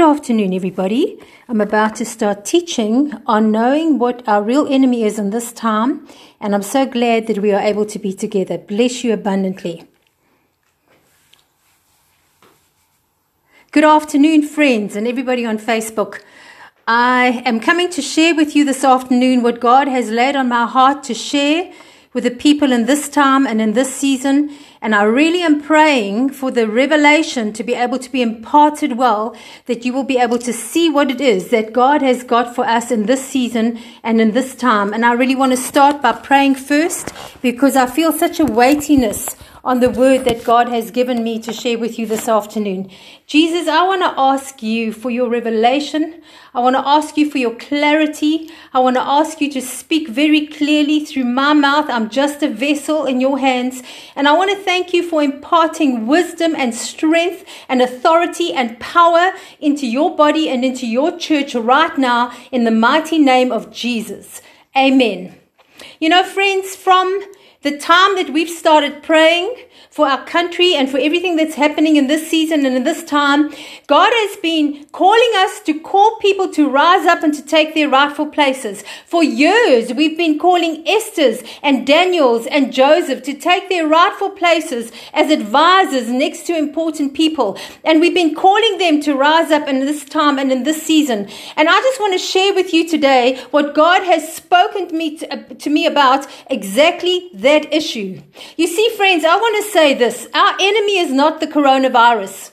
Good afternoon, everybody. I'm about to start teaching on knowing what our real enemy is in this time, and I'm so glad that we are able to be together. Bless you abundantly. Good afternoon, friends, and everybody on Facebook. I am coming to share with you this afternoon what God has laid on my heart to share with the people in this time and in this season. And I really am praying for the revelation to be able to be imparted well, that you will be able to see what it is that God has got for us in this season and in this time. And I really want to start by praying first because I feel such a weightiness on the word that God has given me to share with you this afternoon. Jesus, I want to ask you for your revelation. I want to ask you for your clarity. I want to ask you to speak very clearly through my mouth. I'm just a vessel in your hands. And I want to thank you for imparting wisdom and strength and authority and power into your body and into your church right now in the mighty name of Jesus. Amen. You know, friends, from the time that we've started praying for our country and for everything that's happening in this season and in this time, God has been calling us to call people to rise up and to take their rightful places. For years, we've been calling Esther's and Daniel's and Joseph to take their rightful places as advisors next to important people. And we've been calling them to rise up in this time and in this season. And I just want to share with you today what God has spoken to me, to, uh, to me about exactly that that issue. You see, friends, I want to say this. Our enemy is not the coronavirus.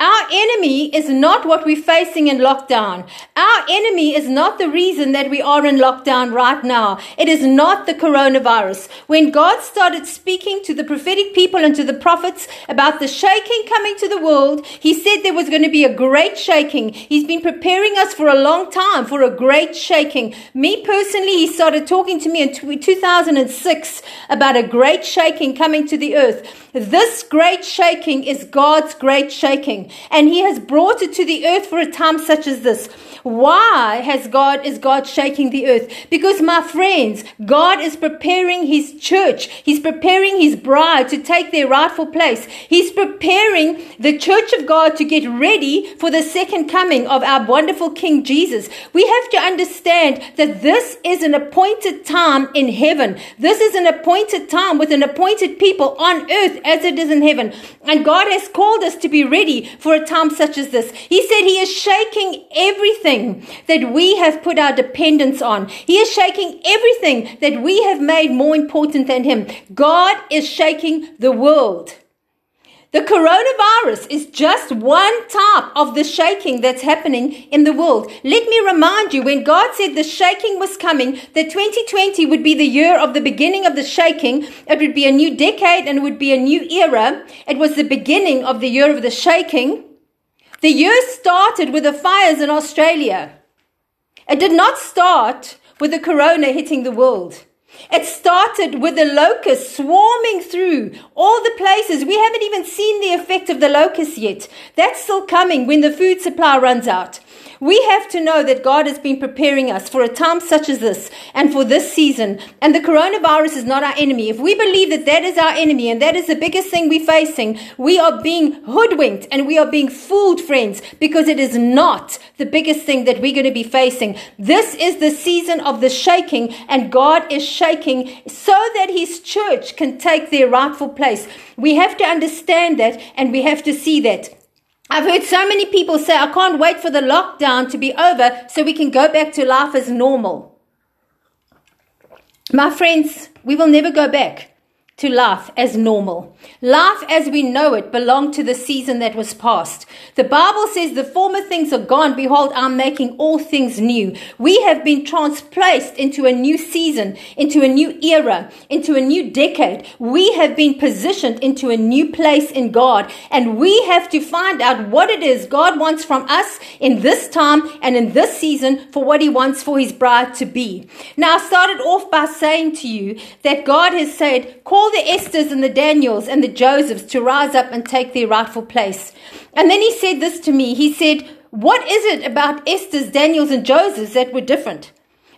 Our enemy is not what we're facing in lockdown. Our enemy is not the reason that we are in lockdown right now. It is not the coronavirus. When God started speaking to the prophetic people and to the prophets about the shaking coming to the world, He said there was going to be a great shaking. He's been preparing us for a long time for a great shaking. Me personally, He started talking to me in 2006 about a great shaking coming to the earth. This great shaking is God's great shaking, and He has brought it to the earth for a time such as this. Why has God is God shaking the earth? Because my friends, God is preparing his church. He's preparing his bride to take their rightful place. He's preparing the church of God to get ready for the second coming of our wonderful King Jesus. We have to understand that this is an appointed time in heaven. This is an appointed time with an appointed people on earth as it is in heaven. And God has called us to be ready for a time such as this. He said he is shaking everything that we have put our dependence on. He is shaking everything that we have made more important than Him. God is shaking the world. The coronavirus is just one type of the shaking that's happening in the world. Let me remind you, when God said the shaking was coming, that 2020 would be the year of the beginning of the shaking. It would be a new decade and it would be a new era. It was the beginning of the year of the shaking. The year started with the fires in Australia. It did not start with the corona hitting the world. It started with the locusts swarming through all the places. We haven't even seen the effect of the locusts yet. That's still coming when the food supply runs out. We have to know that God has been preparing us for a time such as this and for this season. And the coronavirus is not our enemy. If we believe that that is our enemy and that is the biggest thing we're facing, we are being hoodwinked and we are being fooled, friends, because it is not the biggest thing that we're going to be facing. This is the season of the shaking, and God is shaking so that His church can take their rightful place. We have to understand that and we have to see that. I've heard so many people say, I can't wait for the lockdown to be over so we can go back to life as normal. My friends, we will never go back to life as normal. Life as we know it belonged to the season that was past. The Bible says the former things are gone. Behold, I'm making all things new. We have been transplaced into a new season, into a new era, into a new decade. We have been positioned into a new place in God and we have to find out what it is God wants from us in this time and in this season for what he wants for his bride to be. Now, I started off by saying to you that God has said, call the Esthers and the Daniels and the Josephs to rise up and take their rightful place. And then he said this to me. He said, What is it about Esther's, Daniels, and Josephs that were different?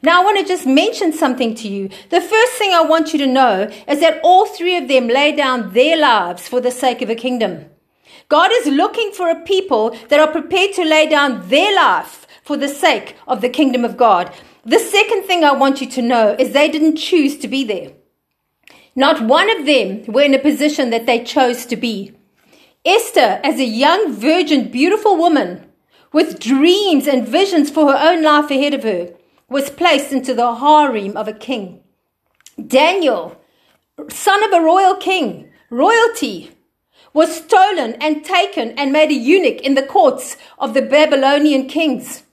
Now, I want to just mention something to you. The first thing I want you to know is that all three of them lay down their lives for the sake of a kingdom. God is looking for a people that are prepared to lay down their life for the sake of the kingdom of God. The second thing I want you to know is they didn't choose to be there. Not one of them were in a position that they chose to be. Esther, as a young, virgin, beautiful woman with dreams and visions for her own life ahead of her, was placed into the harem of a king. Daniel, son of a royal king, royalty, was stolen and taken and made a eunuch in the courts of the Babylonian kings.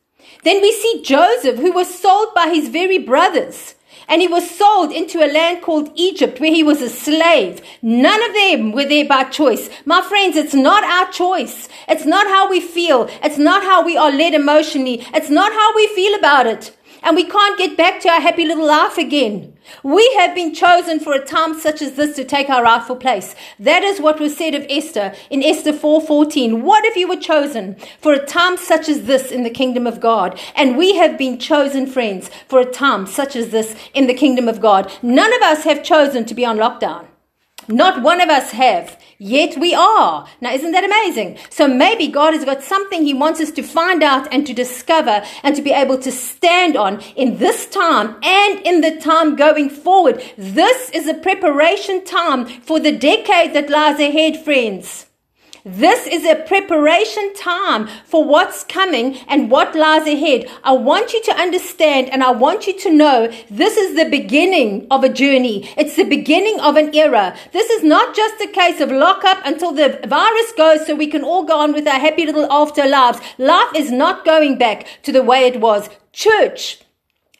Then we see Joseph, who was sold by his very brothers and he was sold into a land called Egypt where he was a slave. None of them were there by choice. My friends, it's not our choice. It's not how we feel. It's not how we are led emotionally. It's not how we feel about it and we can't get back to our happy little life again. We have been chosen for a time such as this to take our rightful place. That is what was said of Esther in Esther 4:14. What if you were chosen for a time such as this in the kingdom of God? And we have been chosen friends for a time such as this in the kingdom of God. None of us have chosen to be on lockdown. Not one of us have. Yet we are. Now, isn't that amazing? So maybe God has got something He wants us to find out and to discover and to be able to stand on in this time and in the time going forward. This is a preparation time for the decade that lies ahead, friends. This is a preparation time for what's coming and what lies ahead. I want you to understand and I want you to know this is the beginning of a journey. It's the beginning of an era. This is not just a case of lock up until the virus goes so we can all go on with our happy little after lives. Life is not going back to the way it was. Church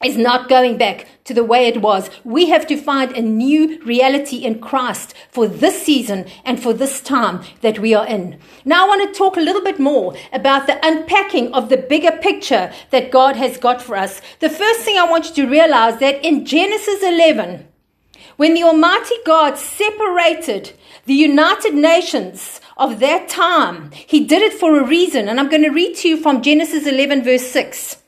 is not going back to the way it was. We have to find a new reality in Christ for this season and for this time that we are in. Now, I want to talk a little bit more about the unpacking of the bigger picture that God has got for us. The first thing I want you to realize that in Genesis 11, when the Almighty God separated the United Nations of that time, He did it for a reason. And I'm going to read to you from Genesis 11, verse 6.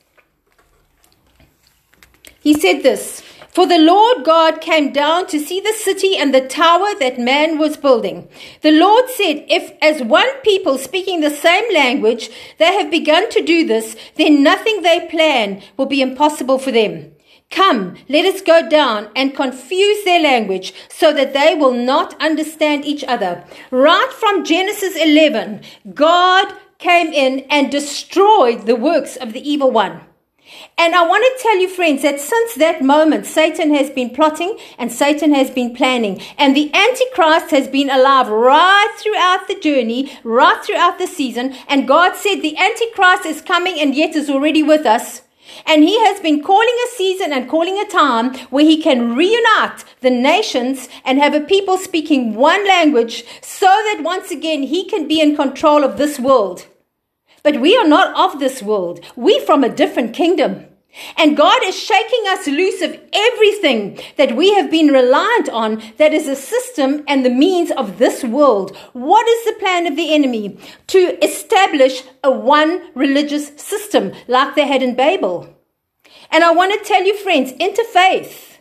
He said this For the Lord God came down to see the city and the tower that man was building. The Lord said, If as one people speaking the same language they have begun to do this, then nothing they plan will be impossible for them. Come, let us go down and confuse their language so that they will not understand each other. Right from Genesis 11, God came in and destroyed the works of the evil one. And I want to tell you, friends, that since that moment, Satan has been plotting and Satan has been planning. And the Antichrist has been alive right throughout the journey, right throughout the season. And God said the Antichrist is coming and yet is already with us. And he has been calling a season and calling a time where he can reunite the nations and have a people speaking one language so that once again he can be in control of this world. But we are not of this world. We from a different kingdom. And God is shaking us loose of everything that we have been reliant on that is a system and the means of this world. What is the plan of the enemy? To establish a one religious system like they had in Babel. And I want to tell you, friends, interfaith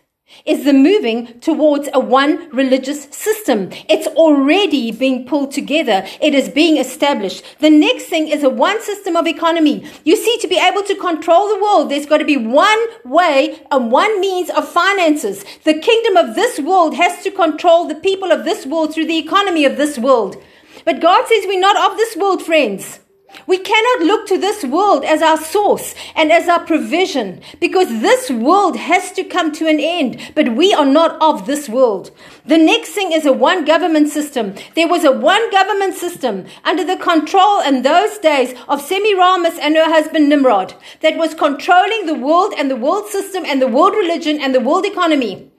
is the moving towards a one religious system. It's already being pulled together. It is being established. The next thing is a one system of economy. You see, to be able to control the world, there's got to be one way and one means of finances. The kingdom of this world has to control the people of this world through the economy of this world. But God says we're not of this world, friends. We cannot look to this world as our source and as our provision because this world has to come to an end, but we are not of this world. The next thing is a one government system. There was a one government system under the control in those days of Semiramis and her husband Nimrod that was controlling the world and the world system and the world religion and the world economy.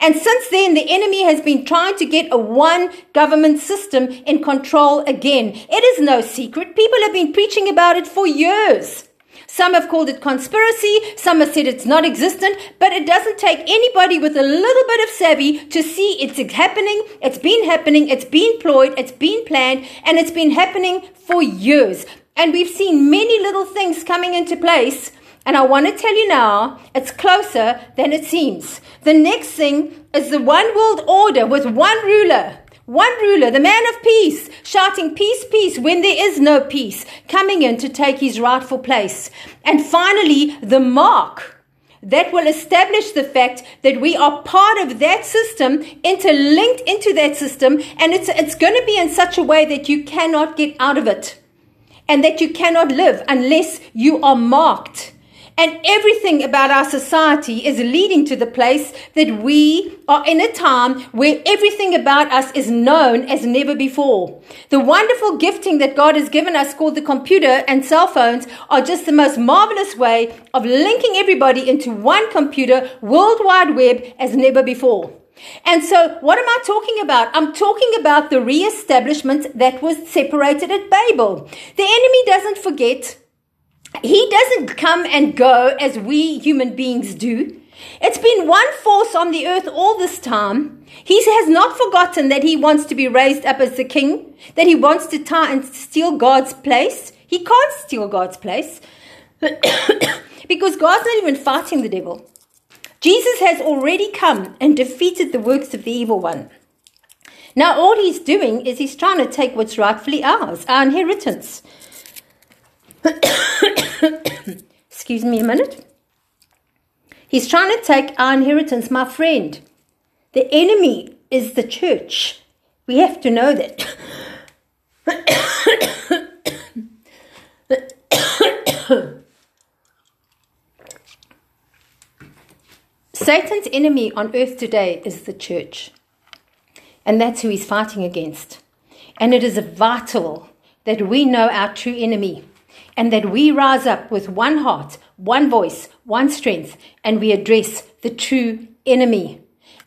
And since then, the enemy has been trying to get a one government system in control again. It is no secret. People have been preaching about it for years. Some have called it conspiracy. Some have said it's not existent, but it doesn't take anybody with a little bit of savvy to see it's happening. It's been happening. It's been ployed. It's been planned and it's been happening for years. And we've seen many little things coming into place and I want to tell you now, it's closer than it seems. The next thing is the one world order with one ruler, One ruler, the man of peace, shouting peace, peace when there is no peace, coming in to take his rightful place. And finally, the mark that will establish the fact that we are part of that system, interlinked into that system, and it's, it's going to be in such a way that you cannot get out of it and that you cannot live unless you are marked and everything about our society is leading to the place that we are in a time where everything about us is known as never before. The wonderful gifting that God has given us called the computer and cell phones are just the most marvelous way of linking everybody into one computer, World Wide Web as never before. And so, what am I talking about? I'm talking about the re-establishment that was separated at Babel. The enemy doesn't forget he doesn't come and go as we human beings do. It's been one force on the earth all this time. He has not forgotten that he wants to be raised up as the king, that he wants to tie and steal God's place. He can't steal God's place because God's not even fighting the devil. Jesus has already come and defeated the works of the evil one. Now, all he's doing is he's trying to take what's rightfully ours, our inheritance. Excuse me a minute. He's trying to take our inheritance, my friend. The enemy is the church. We have to know that. Satan's enemy on earth today is the church. And that's who he's fighting against. And it is vital that we know our true enemy and that we rise up with one heart, one voice, one strength, and we address the true enemy.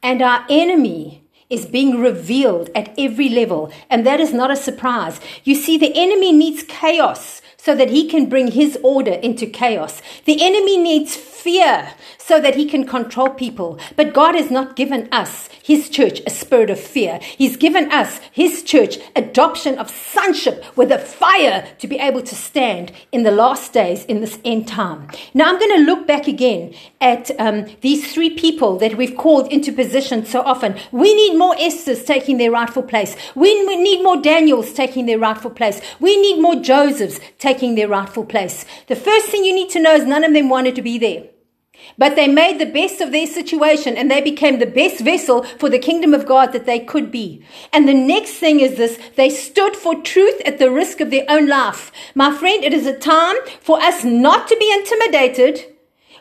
And our enemy is being revealed at every level, and that is not a surprise. You see, the enemy needs chaos so that he can bring his order into chaos. The enemy needs fear so that he can control people. But God has not given us, his church, a spirit of fear. He's given us, his church, adoption of sonship with a fire to be able to stand in the last days in this end time. Now I'm going to look back again at um, these three people that we've called into position so often. We need more Esther's taking their rightful place. We need more Daniels taking their rightful place. We need more Josephs taking their rightful place. The first thing you need to know is none of them wanted to be there. But they made the best of their situation and they became the best vessel for the kingdom of God that they could be. And the next thing is this they stood for truth at the risk of their own life. My friend, it is a time for us not to be intimidated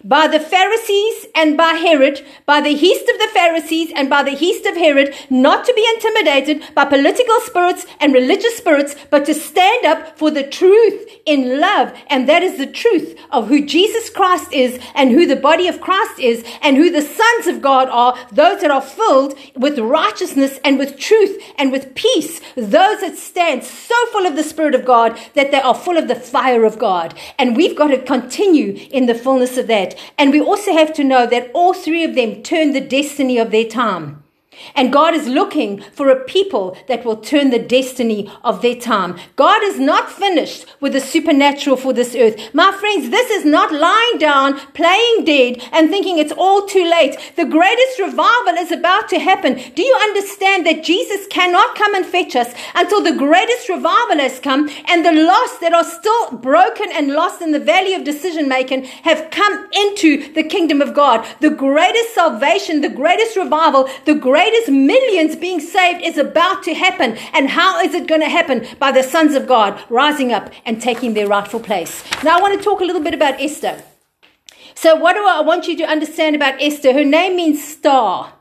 by the Pharisees and by Herod, by the heast of the Pharisees and by the heast of Herod, not to be intimidated by political spirits and religious spirits, but to stand up for the truth in love. And that is the truth of who Jesus Christ is and who the body of Christ is and who the sons of God are, those that are filled with righteousness and with truth and with peace, those that stand so full of the Spirit of God that they are full of the fire of God. And we've got to continue in the fullness of that. And we also have to know that all three of them turned the destiny of their time. And God is looking for a people that will turn the destiny of their time. God is not finished with the supernatural for this earth. My friends, this is not lying down, playing dead, and thinking it's all too late. The greatest revival is about to happen. Do you understand that Jesus cannot come and fetch us until the greatest revival has come and the lost that are still broken and lost in the valley of decision making have come into the kingdom of God? The greatest salvation, the greatest revival, the greatest greatest millions being saved is about to happen. And how is it going to happen? By the sons of God rising up and taking their rightful place. Now, I want to talk a little bit about Esther. So, what do I want you to understand about Esther? Her name means star.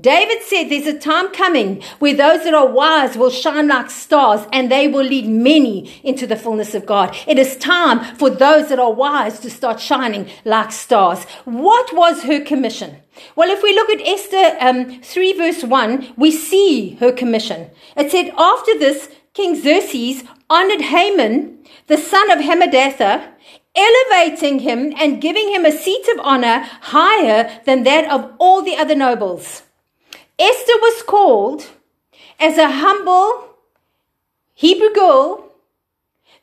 David said there's a time coming where those that are wise will shine like stars and they will lead many into the fullness of God. It is time for those that are wise to start shining like stars. What was her commission? Well, if we look at Esther um, 3 verse 1, we see her commission. It said, After this, King Xerxes honored Haman, the son of Hammedatha, elevating him and giving him a seat of honor higher than that of all the other nobles. Esther was called as a humble Hebrew girl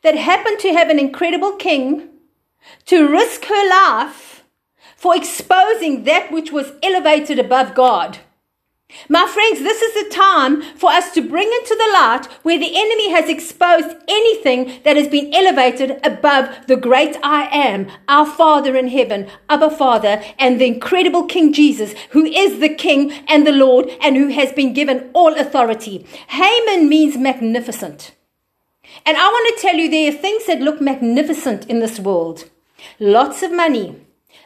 that happened to have an incredible king to risk her life for exposing that which was elevated above God. My friends, this is the time for us to bring into the light where the enemy has exposed anything that has been elevated above the great I am, our Father in heaven, Abba Father, and the incredible King Jesus, who is the King and the Lord and who has been given all authority. Haman means magnificent. And I want to tell you there are things that look magnificent in this world. Lots of money,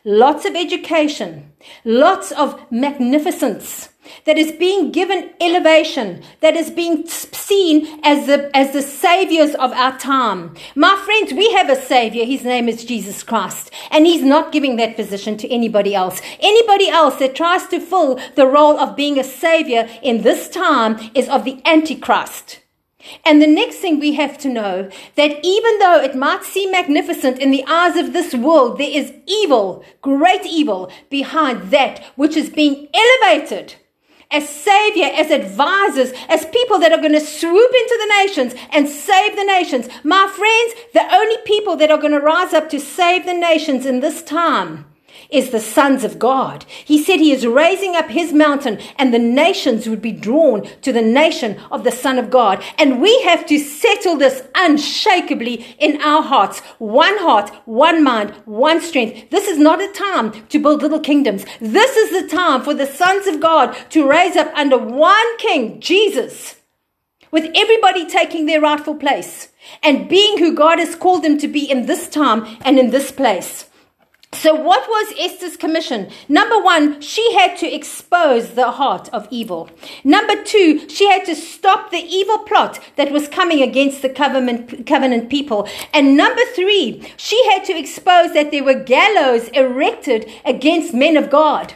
lots of education, lots of magnificence that is being given elevation, that is being seen as the, as the saviors of our time. My friends, we have a savior. His name is Jesus Christ. And he's not giving that position to anybody else. Anybody else that tries to fill the role of being a savior in this time is of the Antichrist. And the next thing we have to know that even though it might seem magnificent in the eyes of this world, there is evil, great evil behind that which is being elevated as savior, as advisors, as people that are going to swoop into the nations and save the nations. My friends, the only people that are going to rise up to save the nations in this time is the sons of God. He said he is raising up his mountain and the nations would be drawn to the nation of the Son of God. And we have to settle this unshakably in our hearts. One heart, one mind, one strength. This is not a time to build little kingdoms. This is the time for the sons of God to raise up under one king, Jesus, with everybody taking their rightful place and being who God has called them to be in this time and in this place. So, what was Esther's commission? Number one, she had to expose the heart of evil. Number two, she had to stop the evil plot that was coming against the covenant, covenant people. And number three, she had to expose that there were gallows erected against men of God.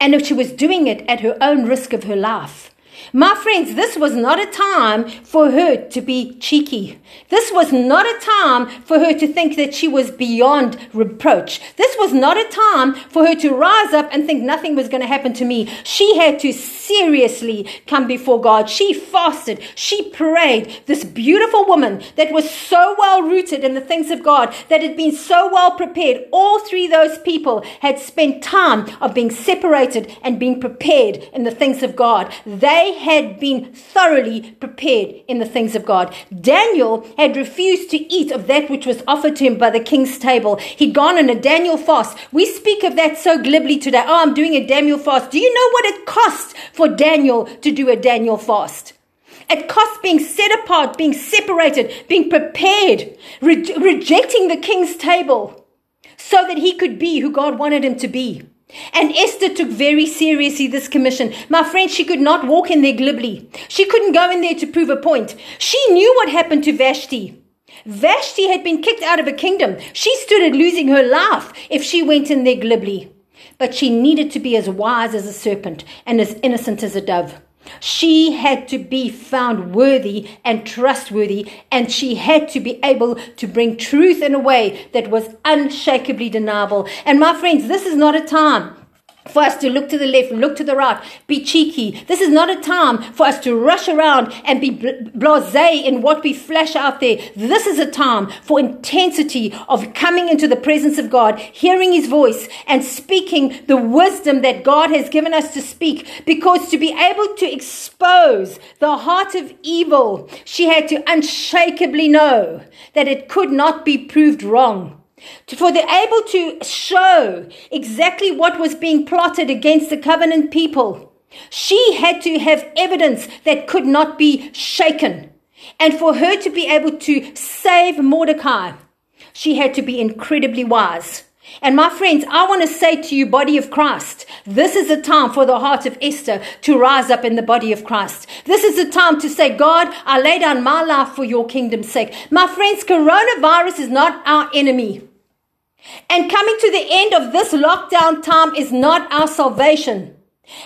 And if she was doing it at her own risk of her life. My friends, this was not a time for her to be cheeky. This was not a time for her to think that she was beyond reproach. This was not a time for her to rise up and think nothing was going to happen to me. She had to seriously come before God. She fasted. She prayed. This beautiful woman that was so well rooted in the things of God, that had been so well prepared. All three those people had spent time of being separated and being prepared in the things of God. They had been thoroughly prepared in the things of God. Daniel had refused to eat of that which was offered to him by the king's table. He'd gone on a Daniel fast. We speak of that so glibly today. Oh, I'm doing a Daniel fast. Do you know what it cost for Daniel to do a Daniel fast? It cost being set apart, being separated, being prepared, re- rejecting the king's table so that he could be who God wanted him to be. And Esther took very seriously this commission. My friend, she could not walk in there glibly. She couldn't go in there to prove a point. She knew what happened to Vashti. Vashti had been kicked out of a kingdom. She stood at losing her life if she went in there glibly. But she needed to be as wise as a serpent and as innocent as a dove. She had to be found worthy and trustworthy, and she had to be able to bring truth in a way that was unshakably deniable. And my friends, this is not a time for us to look to the left, look to the right, be cheeky. This is not a time for us to rush around and be blasé in what we flash out there. This is a time for intensity of coming into the presence of God, hearing His voice, and speaking the wisdom that God has given us to speak. Because to be able to expose the heart of evil, she had to unshakably know that it could not be proved wrong for the able to show exactly what was being plotted against the covenant people. She had to have evidence that could not be shaken. And for her to be able to save Mordecai, she had to be incredibly wise. And my friends, I want to say to you, body of Christ, this is a time for the heart of Esther to rise up in the body of Christ. This is a time to say, God, I lay down my life for your kingdom's sake. My friends, coronavirus is not our enemy. And coming to the end of this lockdown time is not our salvation.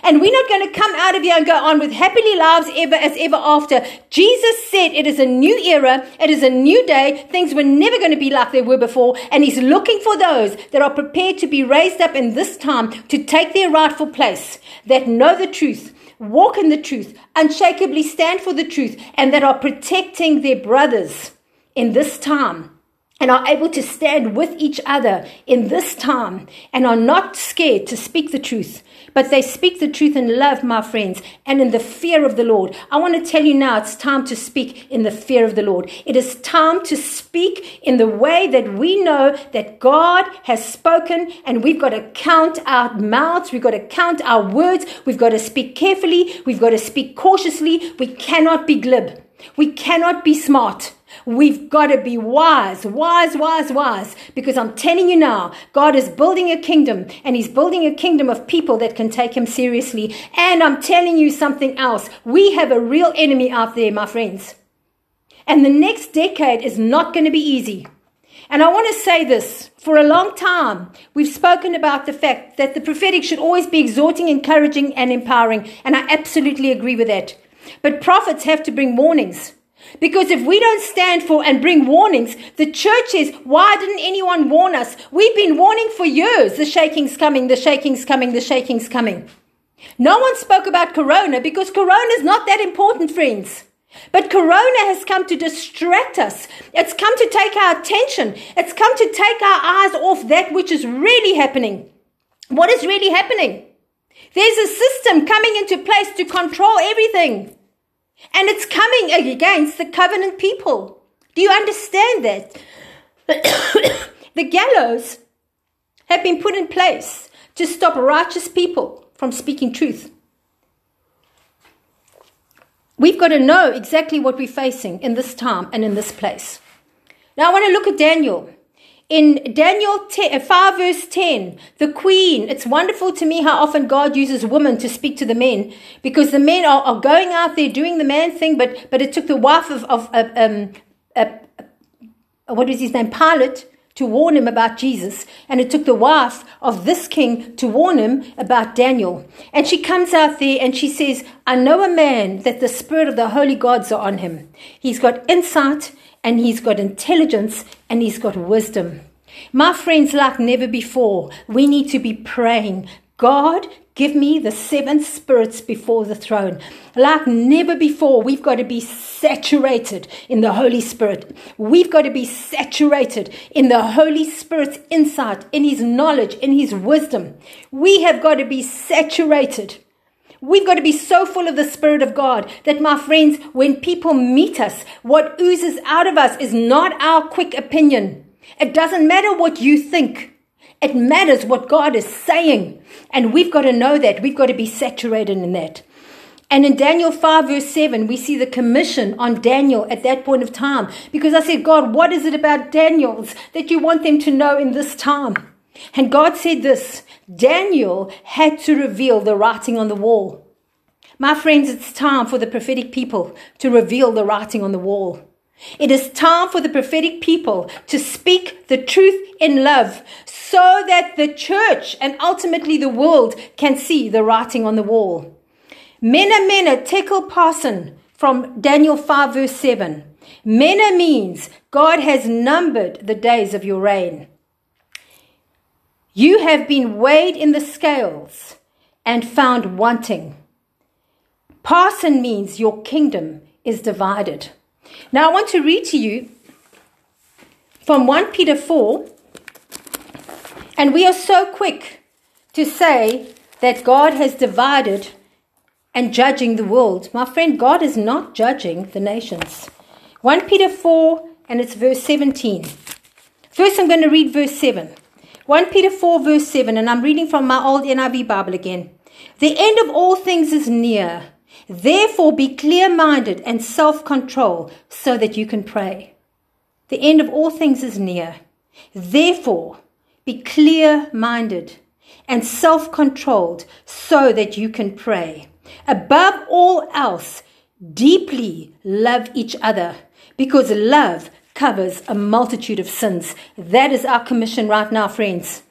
And we're not going to come out of here and go on with happily lives ever as ever after. Jesus said it is a new era. It is a new day. Things were never going to be like they were before. And he's looking for those that are prepared to be raised up in this time to take their rightful place, that know the truth, walk in the truth, unshakably stand for the truth, and that are protecting their brothers in this time and are able to stand with each other in this time and are not scared to speak the truth, but they speak the truth in love, my friends, and in the fear of the Lord. I want to tell you now it's time to speak in the fear of the Lord. It is time to speak in the way that we know that God has spoken, and we've got to count our mouths, we've got to count our words, we've got to speak carefully, we've got to speak cautiously. We cannot be glib, we cannot be smart. We've got to be wise, wise, wise, wise. Because I'm telling you now, God is building a kingdom and He's building a kingdom of people that can take Him seriously. And I'm telling you something else. We have a real enemy out there, my friends. And the next decade is not going to be easy. And I want to say this for a long time, we've spoken about the fact that the prophetic should always be exhorting, encouraging, and empowering. And I absolutely agree with that. But prophets have to bring warnings. Because if we don't stand for and bring warnings, the church says, why didn't anyone warn us? We've been warning for years. The shaking's coming, the shaking's coming, the shaking's coming. No one spoke about Corona because Corona is not that important, friends. But Corona has come to distract us. It's come to take our attention. It's come to take our eyes off that which is really happening. What is really happening? There's a system coming into place to control everything. And it's coming against the covenant people. Do you understand that? the gallows have been put in place to stop righteous people from speaking truth. We've got to know exactly what we're facing in this time and in this place. Now, I want to look at Daniel. In Daniel 10, uh, 5 verse 10, the queen, it's wonderful to me how often God uses women to speak to the men because the men are, are going out there doing the man thing, but, but it took the wife of, of, um, uh, what was his name, Pilate, to warn him about Jesus. And it took the wife of this king to warn him about Daniel. And she comes out there and she says, I know a man that the spirit of the holy gods are on him. He's got insight and he's got intelligence and he's got wisdom. My friends, like never before, we need to be praying, God, give me the seven spirits before the throne. Like never before, we've got to be saturated in the Holy Spirit. We've got to be saturated in the Holy Spirit's insight, in His knowledge, in His wisdom. We have got to be saturated. We've got to be so full of the Spirit of God that, my friends, when people meet us, what oozes out of us is not our quick opinion. It doesn't matter what you think. It matters what God is saying. And we've got to know that. We've got to be saturated in that. And in Daniel 5, verse 7, we see the commission on Daniel at that point of time. Because I said, God, what is it about Daniel's that you want them to know in this time? And God said this Daniel had to reveal the writing on the wall. My friends, it's time for the prophetic people to reveal the writing on the wall. It is time for the prophetic people to speak the truth in love so that the church and ultimately the world can see the writing on the wall. Mena mena tekel parsin from Daniel 5 verse 7. Mena means God has numbered the days of your reign. You have been weighed in the scales and found wanting. Parsin means your kingdom is divided. Now I want to read to you from 1 Peter 4, and we are so quick to say that God has divided and judging the world. My friend, God is not judging the nations. 1 Peter 4, and it's verse 17. First, I'm going to read verse 7. 1 Peter 4, verse 7, and I'm reading from my old NIV Bible again. The end of all things is near. Therefore, be clear minded and self control so that you can pray. The end of all things is near. Therefore, be clear minded and self controlled so that you can pray. Above all else, deeply love each other because love covers a multitude of sins. That is our commission right now, friends.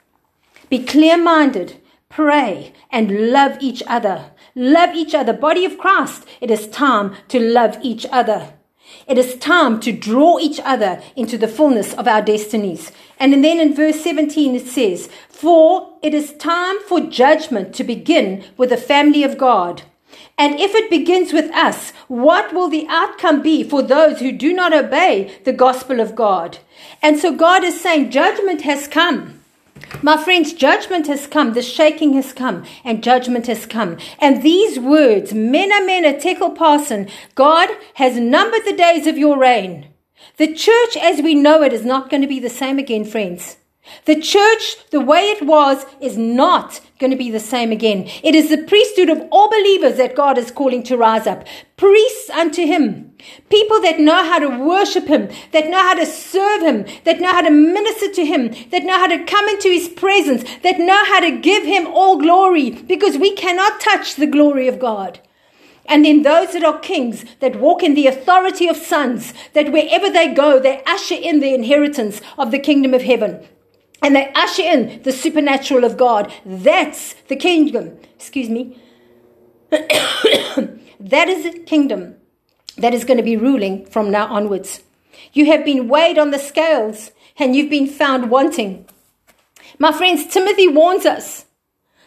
Be clear minded, pray, and love each other Love each other. Body of Christ, it is time to love each other. It is time to draw each other into the fullness of our destinies. And then in verse 17 it says, For it is time for judgment to begin with the family of God. And if it begins with us, what will the outcome be for those who do not obey the gospel of God? And so God is saying judgment has come. My friends, judgment has come, the shaking has come, and judgment has come. And these words, mena mena tekel parsin, God has numbered the days of your reign. The church as we know it is not going to be the same again, friends. The church, the way it was, is not going to be the same again. It is the priesthood of all believers that God is calling to rise up. Priests unto Him. People that know how to worship Him, that know how to serve Him, that know how to minister to Him, that know how to come into His presence, that know how to give Him all glory, because we cannot touch the glory of God. And then those that are kings, that walk in the authority of sons, that wherever they go, they usher in the inheritance of the kingdom of heaven and they usher in the supernatural of God. That's the kingdom. Excuse me. that is the kingdom that is going to be ruling from now onwards. You have been weighed on the scales and you've been found wanting. My friends, Timothy warns us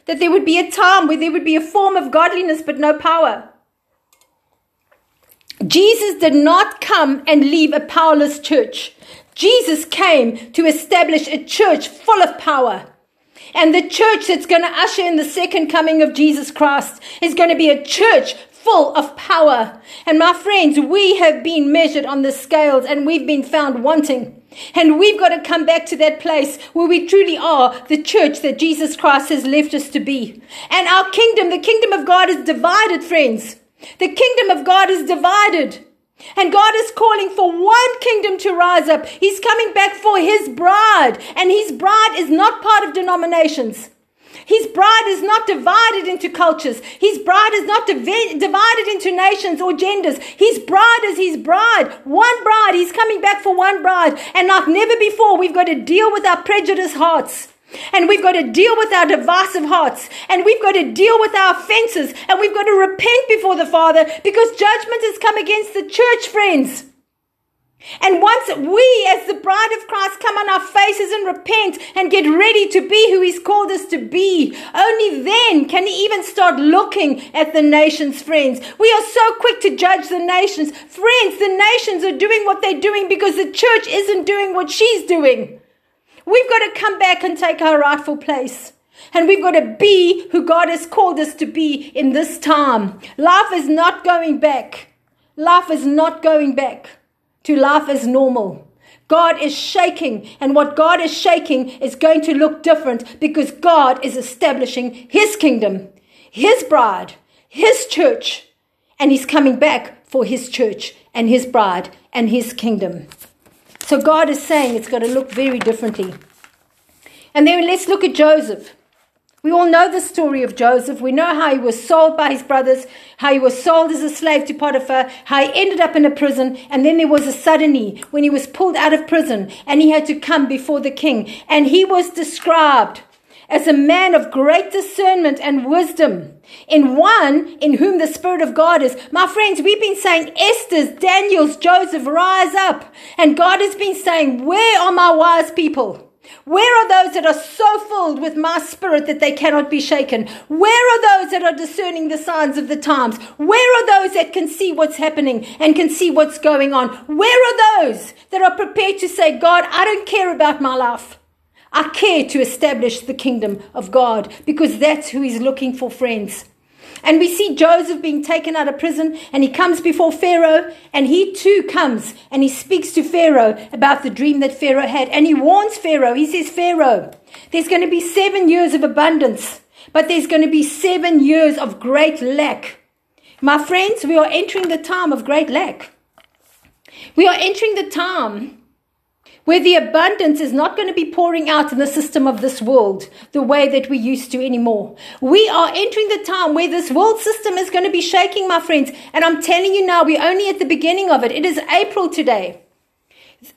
that there would be a time where there would be a form of godliness but no power. Jesus did not come and leave a powerless church. Jesus came to establish a church full of power. And the church that's going to usher in the second coming of Jesus Christ is going to be a church full of power. And my friends, we have been measured on the scales and we've been found wanting. And we've got to come back to that place where we truly are the church that Jesus Christ has left us to be. And our kingdom, the kingdom of God is divided, friends. The kingdom of God is divided. And God is calling for one kingdom to rise up. He's coming back for his bride. And his bride is not part of denominations. His bride is not divided into cultures. His bride is not div- divided into nations or genders. His bride is his bride. One bride. He's coming back for one bride. And like never before, we've got to deal with our prejudiced hearts. And we've got to deal with our divisive hearts. And we've got to deal with our offenses. And we've got to repent before the Father because judgment has come against the church, friends. And once we, as the bride of Christ, come on our faces and repent and get ready to be who He's called us to be, only then can He even start looking at the nations, friends. We are so quick to judge the nations. Friends, the nations are doing what they're doing because the church isn't doing what she's doing. We've got to come back and take our rightful place. And we've got to be who God has called us to be in this time. Life is not going back. Life is not going back to life as normal. God is shaking, and what God is shaking is going to look different because God is establishing His kingdom, His bride, His church, and He's coming back for His church and His bride and His kingdom. So God is saying it's going to look very differently. And then let's look at Joseph. We all know the story of Joseph. We know how he was sold by his brothers, how he was sold as a slave to Potiphar, how he ended up in a prison, and then there was a suddenly when he was pulled out of prison and he had to come before the king. And he was described as a man of great discernment and wisdom, in one in whom the Spirit of God is. My friends, we've been saying Esther's, Daniel's, Joseph, rise up. And God has been saying, Where are my wise people? Where are those that are so filled with my spirit that they cannot be shaken? Where are those that are discerning the signs of the times? Where are those that can see what's happening and can see what's going on? Where are those that are prepared to say, God, I don't care about my life. I care to establish the kingdom of God because that's who he's looking for, friends. And we see Joseph being taken out of prison and he comes before Pharaoh and he too comes and he speaks to Pharaoh about the dream that Pharaoh had. And he warns Pharaoh. He says, Pharaoh, there's going to be seven years of abundance, but there's going to be seven years of great lack. My friends, we are entering the time of great lack. We are entering the time where the abundance is not going to be pouring out in the system of this world the way that we used to anymore. We are entering the time where this world system is going to be shaking, my friends. And I'm telling you now, we're only at the beginning of it. It is April today.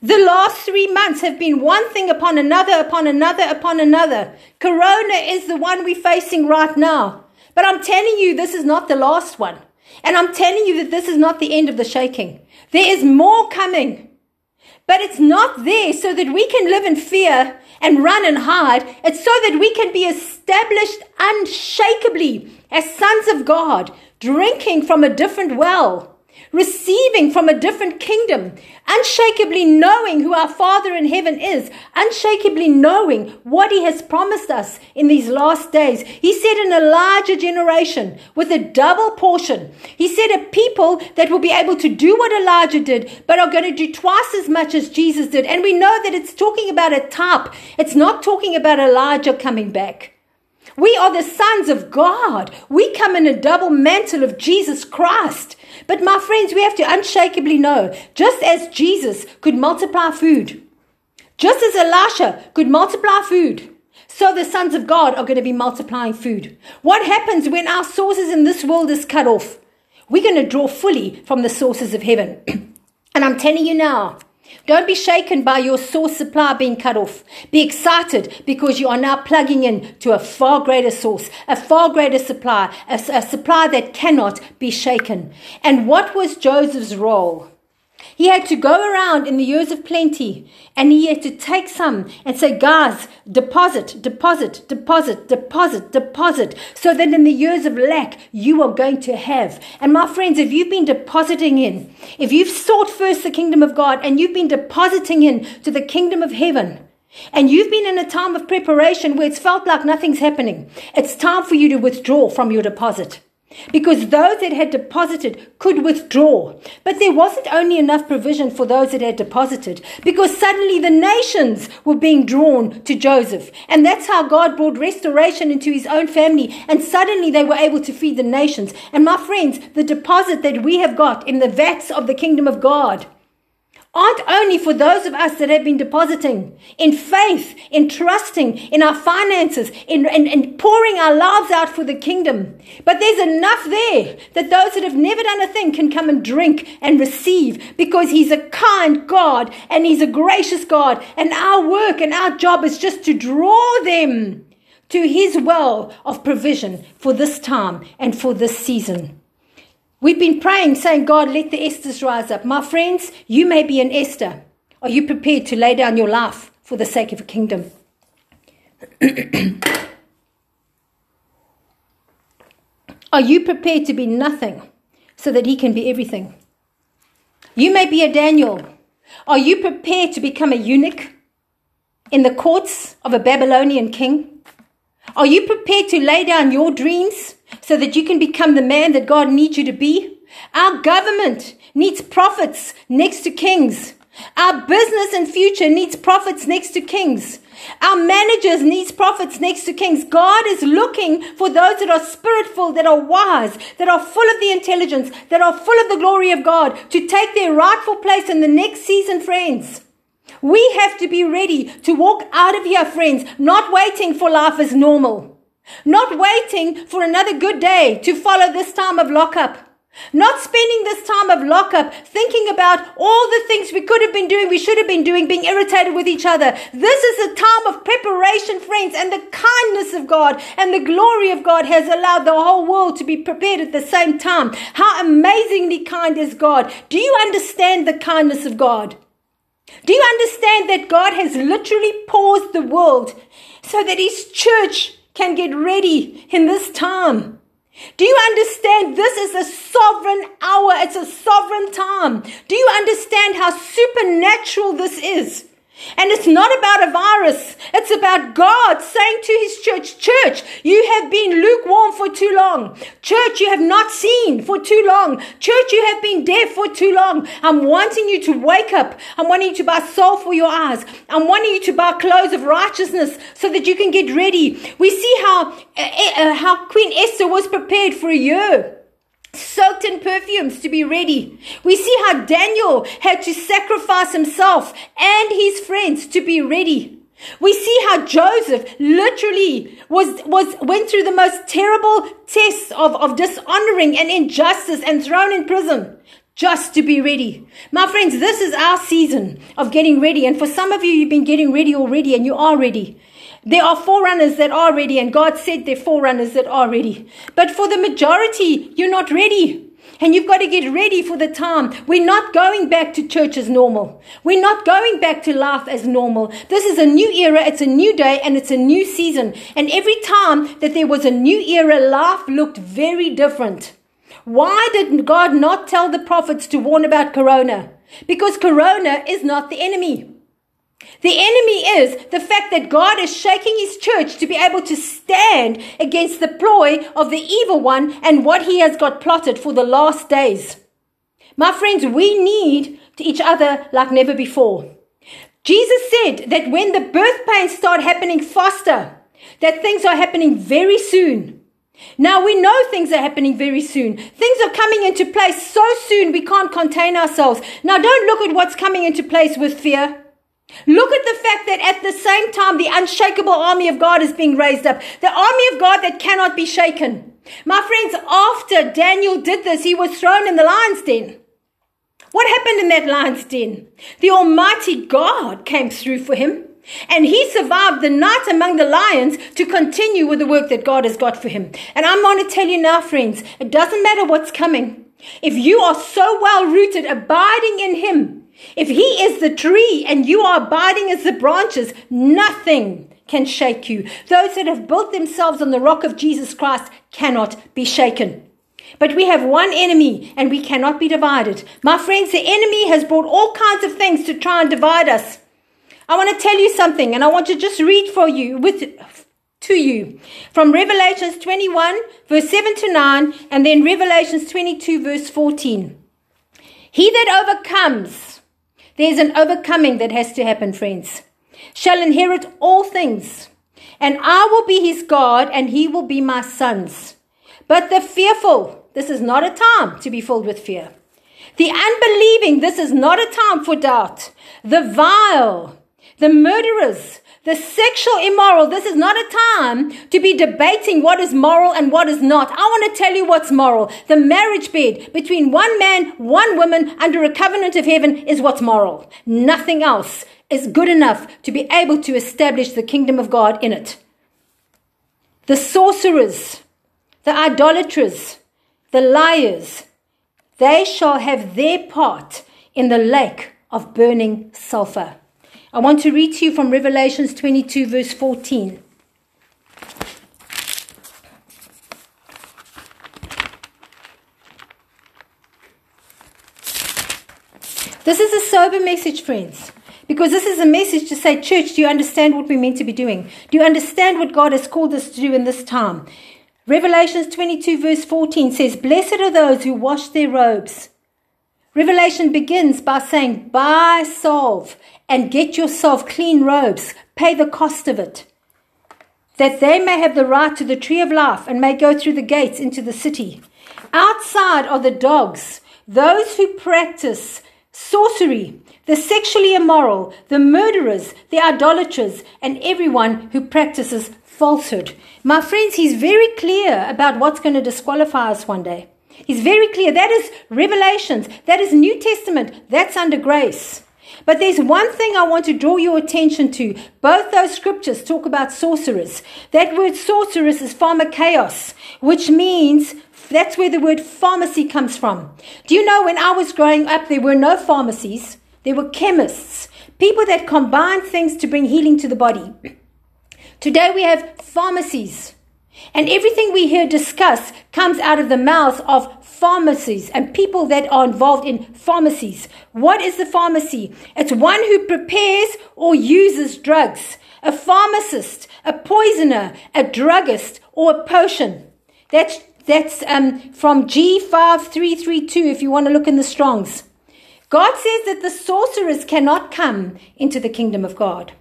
The last three months have been one thing upon another, upon another, upon another. Corona is the one we're facing right now. But I'm telling you, this is not the last one. And I'm telling you that this is not the end of the shaking. There is more coming. But it's not there so that we can live in fear and run and hide. It's so that we can be established unshakably as sons of God, drinking from a different well receiving from a different kingdom, unshakably knowing who our Father in heaven is, unshakably knowing what He has promised us in these last days. He said, in a larger generation with a double portion. He said, a people that will be able to do what Elijah did, but are going to do twice as much as Jesus did. And we know that it's talking about a type, it's not talking about Elijah coming back. We are the sons of God. We come in a double mantle of Jesus Christ. But my friends, we have to unshakably know just as Jesus could multiply food, just as Elisha could multiply food, so the sons of God are going to be multiplying food. What happens when our sources in this world is cut off? We're going to draw fully from the sources of heaven. and I'm telling you now, don't be shaken by your source supply being cut off. Be excited because you are now plugging in to a far greater source, a far greater supply, a, a supply that cannot be shaken. And what was Joseph's role? He had to go around in the years of plenty and he had to take some and say, guys, deposit, deposit, deposit, deposit, deposit, so that in the years of lack, you are going to have. And my friends, if you've been depositing in, if you've sought first the kingdom of God and you've been depositing in to the kingdom of heaven, and you've been in a time of preparation where it's felt like nothing's happening, it's time for you to withdraw from your deposit. Because those that had deposited could withdraw. But there wasn't only enough provision for those that had deposited, because suddenly the nations were being drawn to Joseph. And that's how God brought restoration into his own family. And suddenly they were able to feed the nations. And my friends, the deposit that we have got in the vats of the kingdom of God aren't only for those of us that have been depositing in faith, in trusting, in our finances, in, in, in, pouring our lives out for the kingdom. But there's enough there that those that have never done a thing can come and drink and receive because He's a kind God and He's a gracious God. And our work and our job is just to draw them to His well of provision for this time and for this season. We've been praying, saying, God, let the Esthers rise up. My friends, you may be an Esther. Are you prepared to lay down your life for the sake of a kingdom? Are you prepared to be nothing so that he can be everything? You may be a Daniel. Are you prepared to become a eunuch in the courts of a Babylonian king? Are you prepared to lay down your dreams so that you can become the man that God needs you to be. Our government needs prophets next to kings. Our business and future needs prophets next to kings. Our managers needs prophets next to kings. God is looking for those that are spiritful, that are wise, that are full of the intelligence, that are full of the glory of God to take their rightful place in the next season, friends. We have to be ready to walk out of here, friends, not waiting for life as normal. Not waiting for another good day to follow this time of lockup. Not spending this time of lockup thinking about all the things we could have been doing, we should have been doing, being irritated with each other. This is a time of preparation, friends, and the kindness of God and the glory of God has allowed the whole world to be prepared at the same time. How amazingly kind is God. Do you understand the kindness of God? Do you understand that God has literally paused the world so that His church can get ready in this time. Do you understand this is a sovereign hour? It's a sovereign time. Do you understand how supernatural this is? And it's not about a virus. It's about God saying to his church, church, you have been lukewarm for too long. Church, you have not seen for too long. Church, you have been deaf for too long. I'm wanting you to wake up. I'm wanting you to buy soul for your eyes. I'm wanting you to buy clothes of righteousness so that you can get ready. We see how, uh, uh, how Queen Esther was prepared for a year soaked in perfumes to be ready. We see how Daniel had to sacrifice himself and his friends to be ready. We see how Joseph literally was, was, went through the most terrible tests of, of dishonoring and injustice and thrown in prison just to be ready. My friends, this is our season of getting ready. And for some of you, you've been getting ready already and you are ready. There are forerunners that are ready, and God said there are forerunners that are ready. But for the majority, you're not ready. And you've got to get ready for the time. We're not going back to church as normal. We're not going back to life as normal. This is a new era, it's a new day, and it's a new season. And every time that there was a new era, life looked very different. Why did God not tell the prophets to warn about Corona? Because Corona is not the enemy. The enemy is the fact that God is shaking his church to be able to stand against the ploy of the evil one and what he has got plotted for the last days. My friends, we need each other like never before. Jesus said that when the birth pains start happening faster, that things are happening very soon. Now we know things are happening very soon. Things are coming into place so soon we can't contain ourselves. Now don't look at what's coming into place with fear. Look at the fact that at the same time, the unshakable army of God is being raised up. The army of God that cannot be shaken. My friends, after Daniel did this, he was thrown in the lion's den. What happened in that lion's den? The Almighty God came through for him. And he survived the night among the lions to continue with the work that God has got for him. And I'm going to tell you now, friends, it doesn't matter what's coming. If you are so well rooted, abiding in him, if he is the tree and you are abiding as the branches, nothing can shake you. Those that have built themselves on the rock of Jesus Christ cannot be shaken. But we have one enemy and we cannot be divided. My friends, the enemy has brought all kinds of things to try and divide us. I want to tell you something and I want to just read for you with to you from Revelations 21 verse 7 to 9 and then Revelations 22 verse 14. He that overcomes there's an overcoming that has to happen, friends. Shall inherit all things. And I will be his God, and he will be my sons. But the fearful, this is not a time to be filled with fear. The unbelieving, this is not a time for doubt. The vile, the murderers, the sexual immoral, this is not a time to be debating what is moral and what is not. I want to tell you what's moral. The marriage bed between one man, one woman under a covenant of heaven is what's moral. Nothing else is good enough to be able to establish the kingdom of God in it. The sorcerers, the idolaters, the liars, they shall have their part in the lake of burning sulfur. I want to read to you from Revelations 22, verse 14. This is a sober message, friends, because this is a message to say, Church, do you understand what we're meant to be doing? Do you understand what God has called us to do in this time? Revelations 22, verse 14 says, Blessed are those who wash their robes. Revelation begins by saying, Buy salve and get yourself clean robes, pay the cost of it, that they may have the right to the tree of life and may go through the gates into the city. Outside are the dogs, those who practice sorcery, the sexually immoral, the murderers, the idolaters, and everyone who practices falsehood. My friends, he's very clear about what's going to disqualify us one day. He's very clear. That is Revelations. That is New Testament. That's under grace. But there's one thing I want to draw your attention to. Both those scriptures talk about sorcerers. That word sorceress is pharmakeos, which means that's where the word pharmacy comes from. Do you know when I was growing up, there were no pharmacies, there were chemists, people that combined things to bring healing to the body. Today we have pharmacies. And everything we hear discussed comes out of the mouth of pharmacies and people that are involved in pharmacies. What is the pharmacy? It's one who prepares or uses drugs. A pharmacist, a poisoner, a druggist, or a potion. That's, that's um, from G5332 if you want to look in the Strongs. God says that the sorcerers cannot come into the kingdom of God.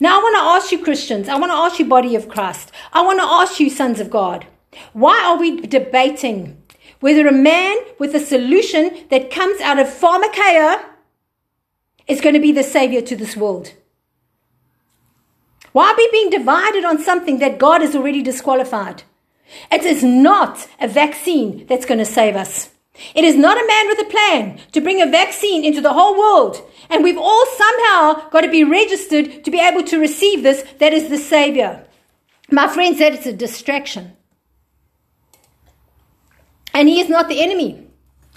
Now, I want to ask you, Christians, I want to ask you, body of Christ, I want to ask you, sons of God, why are we debating whether a man with a solution that comes out of pharmakeia is going to be the savior to this world? Why are we being divided on something that God has already disqualified? It is not a vaccine that's going to save us. It is not a man with a plan to bring a vaccine into the whole world. And we've all somehow got to be registered to be able to receive this. That is the Savior. My friends, that is a distraction. And He is not the enemy.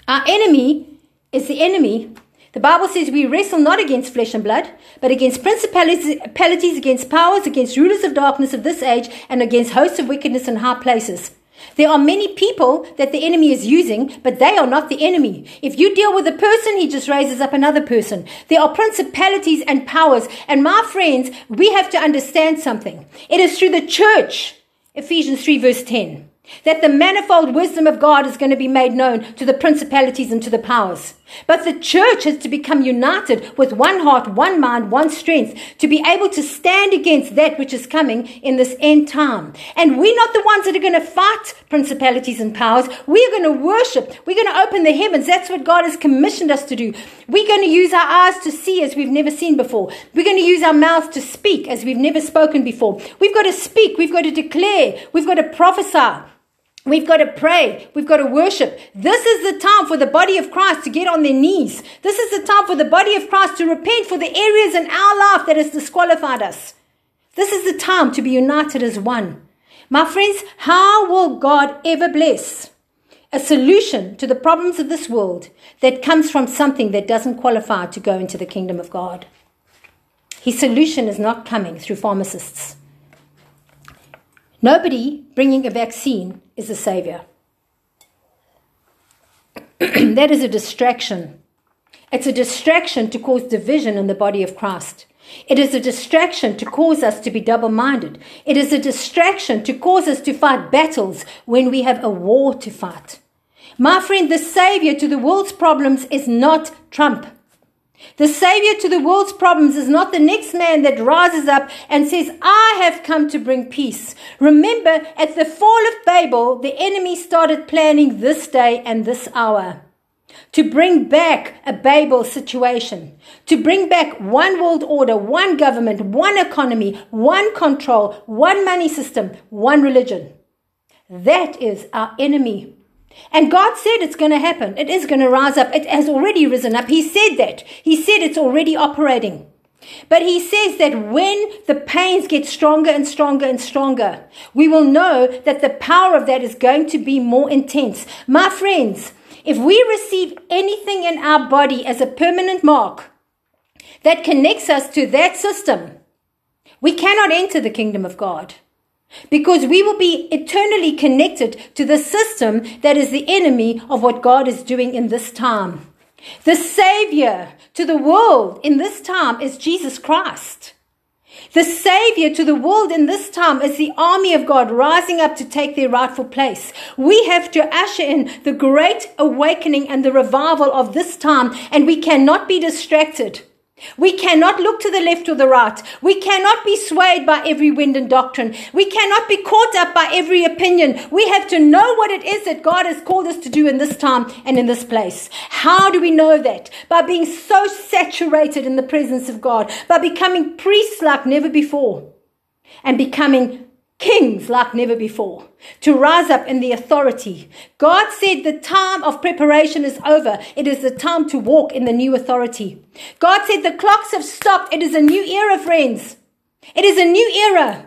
Our enemy is the enemy. The Bible says we wrestle not against flesh and blood, but against principalities, against powers, against rulers of darkness of this age, and against hosts of wickedness in high places. There are many people that the enemy is using, but they are not the enemy. If you deal with a person, he just raises up another person. There are principalities and powers. And my friends, we have to understand something. It is through the church, Ephesians 3 verse 10 that the manifold wisdom of God is going to be made known to the principalities and to the powers. But the church has to become united with one heart, one mind, one strength to be able to stand against that which is coming in this end time. And we're not the ones that are going to fight principalities and powers. We're going to worship. We're going to open the heavens. That's what God has commissioned us to do. We're going to use our eyes to see as we've never seen before. We're going to use our mouths to speak as we've never spoken before. We've got to speak. We've got to declare. We've got to prophesy. We've got to pray. We've got to worship. This is the time for the body of Christ to get on their knees. This is the time for the body of Christ to repent for the areas in our life that has disqualified us. This is the time to be united as one. My friends, how will God ever bless a solution to the problems of this world that comes from something that doesn't qualify to go into the kingdom of God? His solution is not coming through pharmacists. Nobody bringing a vaccine is a savior. that is a distraction. It's a distraction to cause division in the body of Christ. It is a distraction to cause us to be double minded. It is a distraction to cause us to fight battles when we have a war to fight. My friend, the savior to the world's problems is not Trump. The savior to the world's problems is not the next man that rises up and says, I have come to bring peace. Remember, at the fall of Babel, the enemy started planning this day and this hour to bring back a Babel situation, to bring back one world order, one government, one economy, one control, one money system, one religion. That is our enemy. And God said it's going to happen. It is going to rise up. It has already risen up. He said that. He said it's already operating. But he says that when the pains get stronger and stronger and stronger, we will know that the power of that is going to be more intense. My friends, if we receive anything in our body as a permanent mark that connects us to that system, we cannot enter the kingdom of God. Because we will be eternally connected to the system that is the enemy of what God is doing in this time. The Savior to the world in this time is Jesus Christ. The Savior to the world in this time is the army of God rising up to take their rightful place. We have to usher in the great awakening and the revival of this time, and we cannot be distracted. We cannot look to the left or the right. We cannot be swayed by every wind and doctrine. We cannot be caught up by every opinion. We have to know what it is that God has called us to do in this time and in this place. How do we know that? By being so saturated in the presence of God, by becoming priests like never before, and becoming kings like never before, to rise up in the authority. God said the time of preparation is over. It is the time to walk in the new authority. God said the clocks have stopped. It is a new era, friends. It is a new era.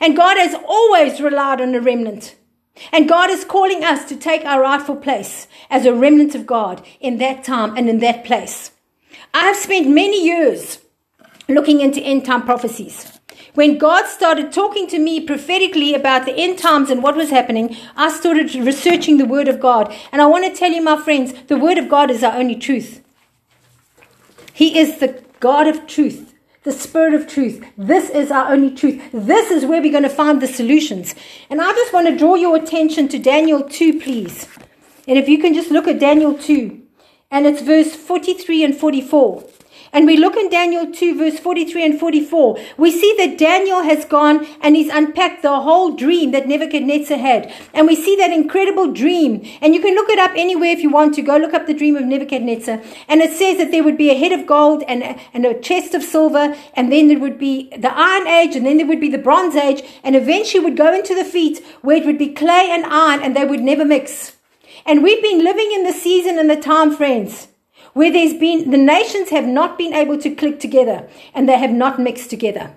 And God has always relied on a remnant. And God is calling us to take our rightful place as a remnant of God in that time and in that place. I have spent many years looking into end time prophecies. When God started talking to me prophetically about the end times and what was happening, I started researching the Word of God. And I want to tell you, my friends, the Word of God is our only truth. He is the God of truth, the Spirit of truth. This is our only truth. This is where we're going to find the solutions. And I just want to draw your attention to Daniel 2, please. And if you can just look at Daniel 2, and it's verse 43 and 44. And we look in Daniel 2, verse 43 and 44. We see that Daniel has gone and he's unpacked the whole dream that Nebuchadnezzar had. And we see that incredible dream. And you can look it up anywhere if you want to. Go look up the dream of Nebuchadnezzar. And it says that there would be a head of gold and a, and a chest of silver. And then there would be the Iron Age. And then there would be the Bronze Age. And eventually would go into the feet where it would be clay and iron and they would never mix. And we've been living in the season and the time, friends where there's been, the nations have not been able to click together and they have not mixed together.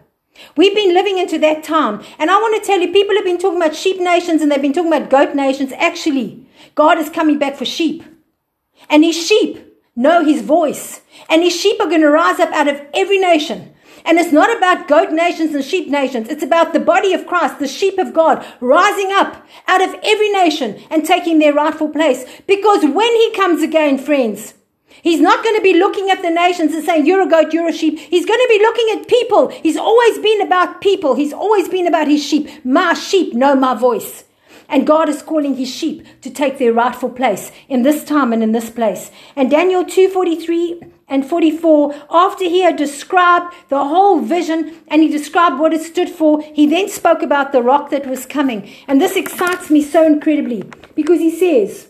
We've been living into that time. And I want to tell you, people have been talking about sheep nations and they've been talking about goat nations. Actually, God is coming back for sheep. And his sheep know his voice. And his sheep are going to rise up out of every nation. And it's not about goat nations and sheep nations. It's about the body of Christ, the sheep of God, rising up out of every nation and taking their rightful place. Because when he comes again, friends, He's not going to be looking at the nations and saying, You're a goat, you're a sheep. He's going to be looking at people. He's always been about people. He's always been about his sheep. My sheep know my voice. And God is calling his sheep to take their rightful place in this time and in this place. And Daniel 2:43 and 44, after he had described the whole vision and he described what it stood for, he then spoke about the rock that was coming. And this excites me so incredibly because he says,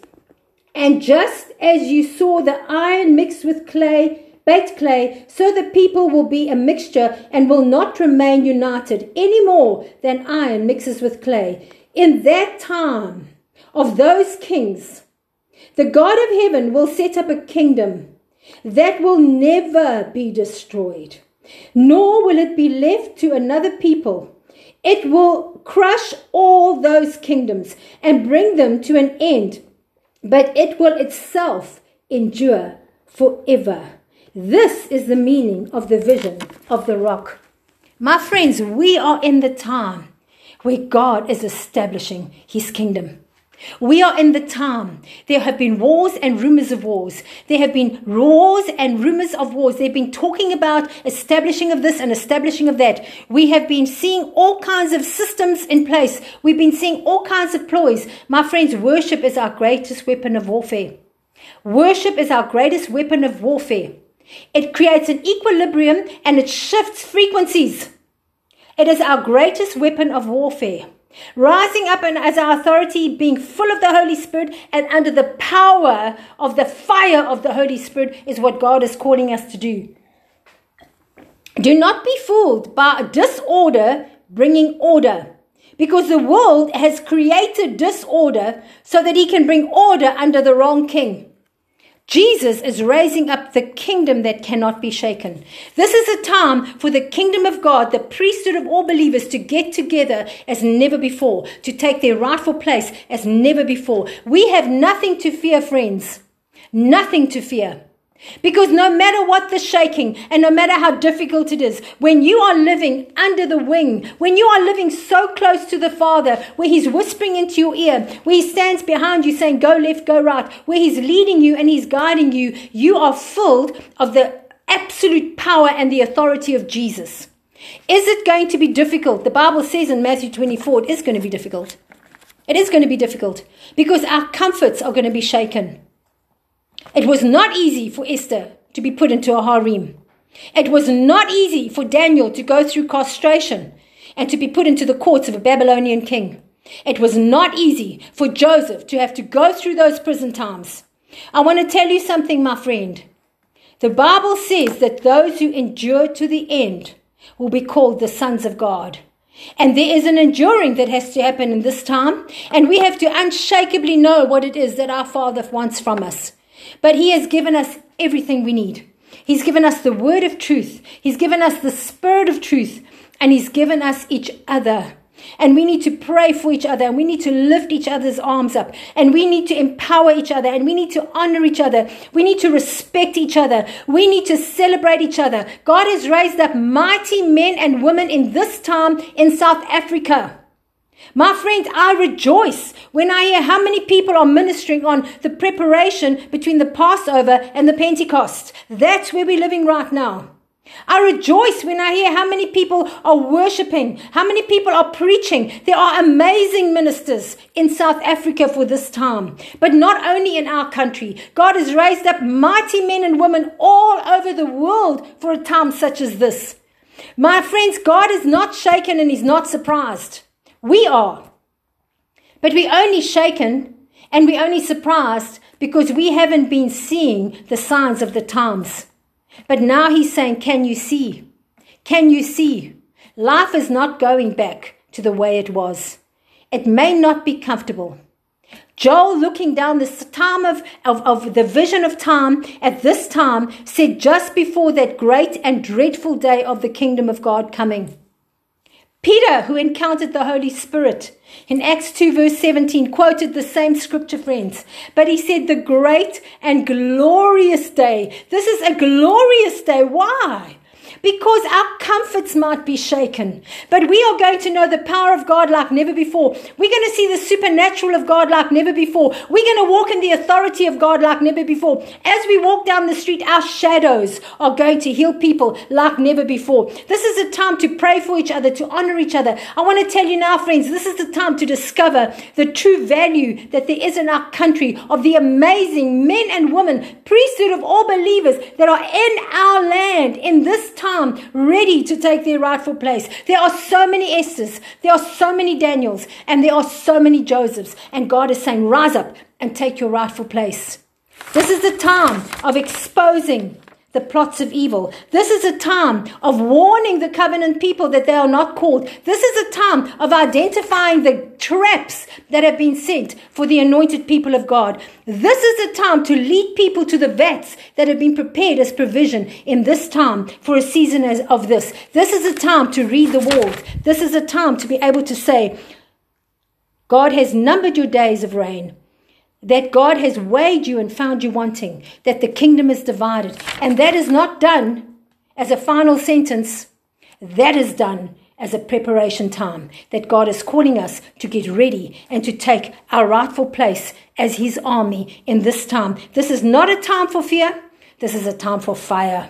And just as you saw the iron mixed with clay, baked clay, so the people will be a mixture and will not remain united any more than iron mixes with clay. In that time of those kings, the God of heaven will set up a kingdom that will never be destroyed, nor will it be left to another people. It will crush all those kingdoms and bring them to an end, but it will itself endure forever. This is the meaning of the vision of the rock. My friends, we are in the time where God is establishing his kingdom. We are in the time. There have been wars and rumors of wars. There have been wars and rumors of wars. They've been talking about establishing of this and establishing of that. We have been seeing all kinds of systems in place. We've been seeing all kinds of ploys. My friends, worship is our greatest weapon of warfare. Worship is our greatest weapon of warfare. It creates an equilibrium and it shifts frequencies. It is our greatest weapon of warfare. Rising up and as our authority, being full of the Holy Spirit and under the power of the fire of the Holy Spirit is what God is calling us to do. Do not be fooled by disorder bringing order. Because the world has created disorder so that he can bring order under the wrong king. Jesus is raising up the kingdom that cannot be shaken. This is a time for the kingdom of God, the priesthood of all believers, to get together as never before, to take their rightful place as never before. We have nothing to fear, friends. Nothing to fear. Because no matter what the shaking and no matter how difficult it is, when you are living under the wing, when you are living so close to the Father, where He's whispering into your ear, where He stands behind you saying, go left, go right, where He's leading you and He's guiding you, you are filled of the absolute power and the authority of Jesus. Is it going to be difficult? The Bible says in Matthew 24, it is going to be difficult. It is going to be difficult because our comforts are going to be shaken. It was not easy for Esther to be put into a harem. It was not easy for Daniel to go through castration and to be put into the courts of a Babylonian king. It was not easy for Joseph to have to go through those prison times. I want to tell you something, my friend. The Bible says that those who endure to the end will be called the sons of God. And there is an enduring that has to happen in this time, and we have to unshakably know what it is that our Father wants from us. But He has given us everything we need. He's given us the word of truth. He's given us the spirit of truth. And He's given us each other. And we need to pray for each other and we need to lift each other's arms up and we need to empower each other and we need to honor each other. We need to respect each other. We need to celebrate each other. God has raised up mighty men and women in this time in South Africa. My friends, I rejoice when I hear how many people are ministering on the preparation between the Passover and the Pentecost. That's where we're living right now. I rejoice when I hear how many people are worshiping, how many people are preaching. There are amazing ministers in South Africa for this time, but not only in our country. God has raised up mighty men and women all over the world for a time such as this. My friends, God is not shaken and He's not surprised. We are. But we're only shaken and we're only surprised because we haven't been seeing the signs of the times. But now he's saying, Can you see? Can you see? Life is not going back to the way it was. It may not be comfortable. Joel, looking down this time of, of, of the vision of time at this time, said just before that great and dreadful day of the kingdom of God coming. Peter, who encountered the Holy Spirit in Acts 2, verse 17, quoted the same scripture, friends. But he said, The great and glorious day. This is a glorious day. Why? Because our comforts might be shaken. But we are going to know the power of God like never before. We're going to see the supernatural of God like never before. We're going to walk in the authority of God like never before. As we walk down the street, our shadows are going to heal people like never before. This is a time to pray for each other, to honor each other. I want to tell you now, friends, this is the time to discover the true value that there is in our country of the amazing men and women, priesthood of all believers that are in our land in this time ready to take their rightful place. There are so many Esthers, there are so many Daniels, and there are so many Josephs. And God is saying, rise up and take your rightful place. This is the time of exposing the plots of evil. This is a time of warning the covenant people that they are not called. This is a time of identifying the traps that have been sent for the anointed people of God. This is a time to lead people to the vats that have been prepared as provision in this time for a season as, of this. This is a time to read the walls. This is a time to be able to say, God has numbered your days of reign that God has weighed you and found you wanting, that the kingdom is divided. And that is not done as a final sentence, that is done as a preparation time, that God is calling us to get ready and to take our rightful place as His army in this time. This is not a time for fear, this is a time for fire.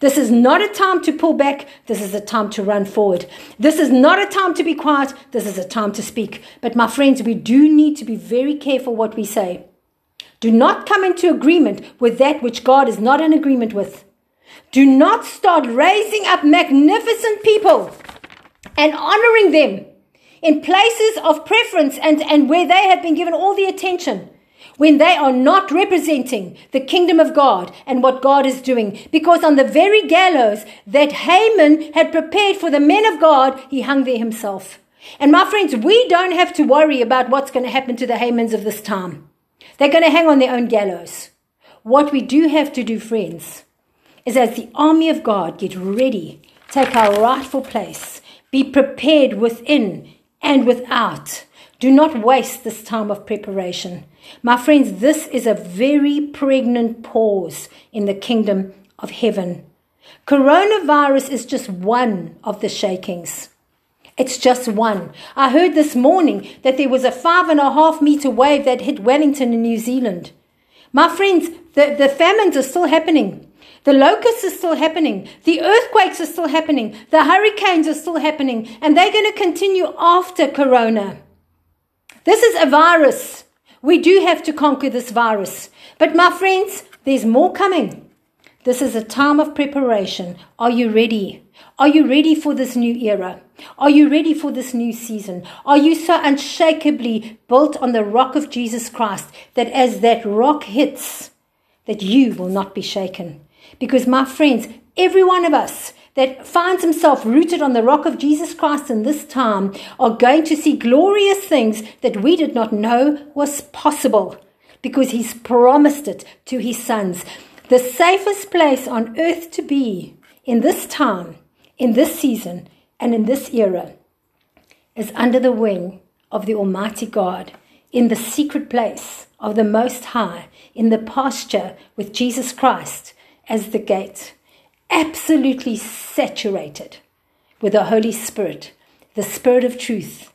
This is not a time to pull back. This is a time to run forward. This is not a time to be quiet. This is a time to speak. But my friends, we do need to be very careful what we say. Do not come into agreement with that which God is not in agreement with. Do not start raising up magnificent people and honoring them in places of preference and, and where they have been given all the attention when they are not representing the kingdom of God and what God is doing. Because on the very gallows that Haman had prepared for the men of God, he hung there himself. And my friends, we don't have to worry about what's going to happen to the Hamans of this time. They're going to hang on their own gallows. What we do have to do, friends, is as the army of God get ready, take our rightful place, be prepared within and without. Do not waste this time of preparation. My friends, this is a very pregnant pause in the kingdom of heaven. Coronavirus is just one of the shakings. It's just one. I heard this morning that there was a five and a half meter wave that hit Wellington in New Zealand. My friends, the, the famines are still happening. The locusts are still happening. The earthquakes are still happening. The hurricanes are still happening. And they're going to continue after Corona. This is a virus. We do have to conquer this virus. But my friends, there's more coming. This is a time of preparation. Are you ready? Are you ready for this new era? Are you ready for this new season? Are you so unshakably built on the rock of Jesus Christ that as that rock hits, that you will not be shaken? Because my friends, every one of us that finds himself rooted on the rock of Jesus Christ in this time are going to see glorious things that we did not know was possible because he's promised it to his sons. The safest place on earth to be in this time, in this season, and in this era is under the wing of the Almighty God, in the secret place of the Most High, in the pasture with Jesus Christ as the gate absolutely saturated with the Holy Spirit, the Spirit of truth,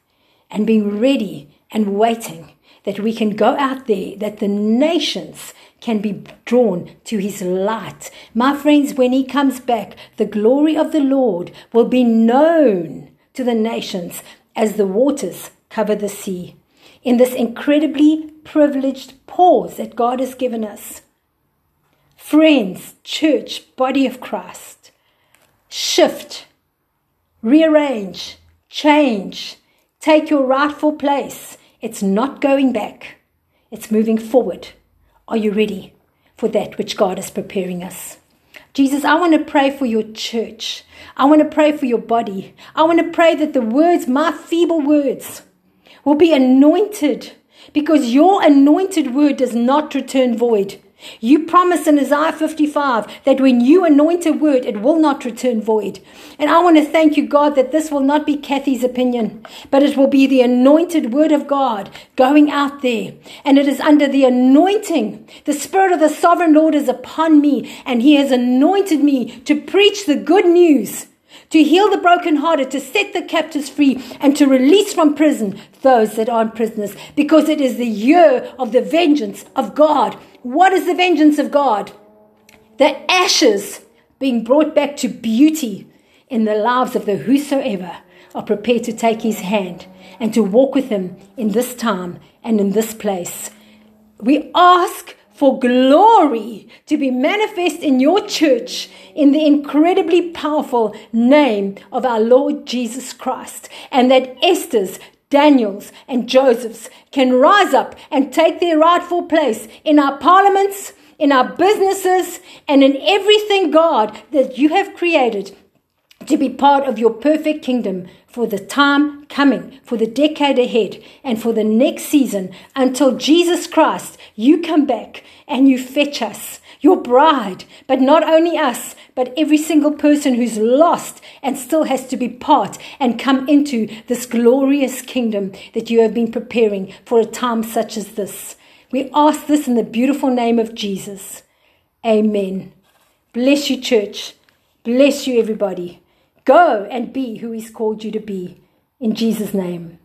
and being ready and waiting that we can go out there, that the nations can be drawn to his light. My friends, when he comes back, the glory of the Lord will be known to the nations as the waters cover the sea. In this incredibly privileged pause that God has given us, friends, church, body of Christ. Shift, rearrange, change, take your rightful place. It's not going back, it's moving forward. Are you ready for that which God is preparing us? Jesus, I want to pray for your church. I want to pray for your body. I want to pray that the words, my feeble words, will be anointed because your anointed word does not return void. You promise in Isaiah 55 that when you anoint a word, it will not return void. And I want to thank you, God, that this will not be Kathy's opinion, but it will be the anointed word of God going out there. And it is under the anointing. The Spirit of the sovereign Lord is upon me, and He has anointed me to preach the good news to heal the brokenhearted, to set the captives free, and to release from prison those that aren't prisoners, because it is the year of the vengeance of God. What is the vengeance of God? The ashes being brought back to beauty in the lives of the whosoever are prepared to take his hand and to walk with him in this time and in this place. We ask for glory to be manifest in your church in the incredibly powerful name of our Lord Jesus Christ, and that Esther's, Daniel's, and Joseph's can rise up and take their rightful place in our parliaments, in our businesses, and in everything, God, that you have created to be part of your perfect kingdom for the time coming, for the decade ahead, and for the next season until Jesus Christ, you come back and you fetch us, your bride, but not only us, but every single person who's lost and still has to be part and come into this glorious kingdom that you have been preparing for a time such as this. We ask this in the beautiful name of Jesus. Amen. Bless you, church. Bless you, everybody. Go and be who He's called you to be. In Jesus' name.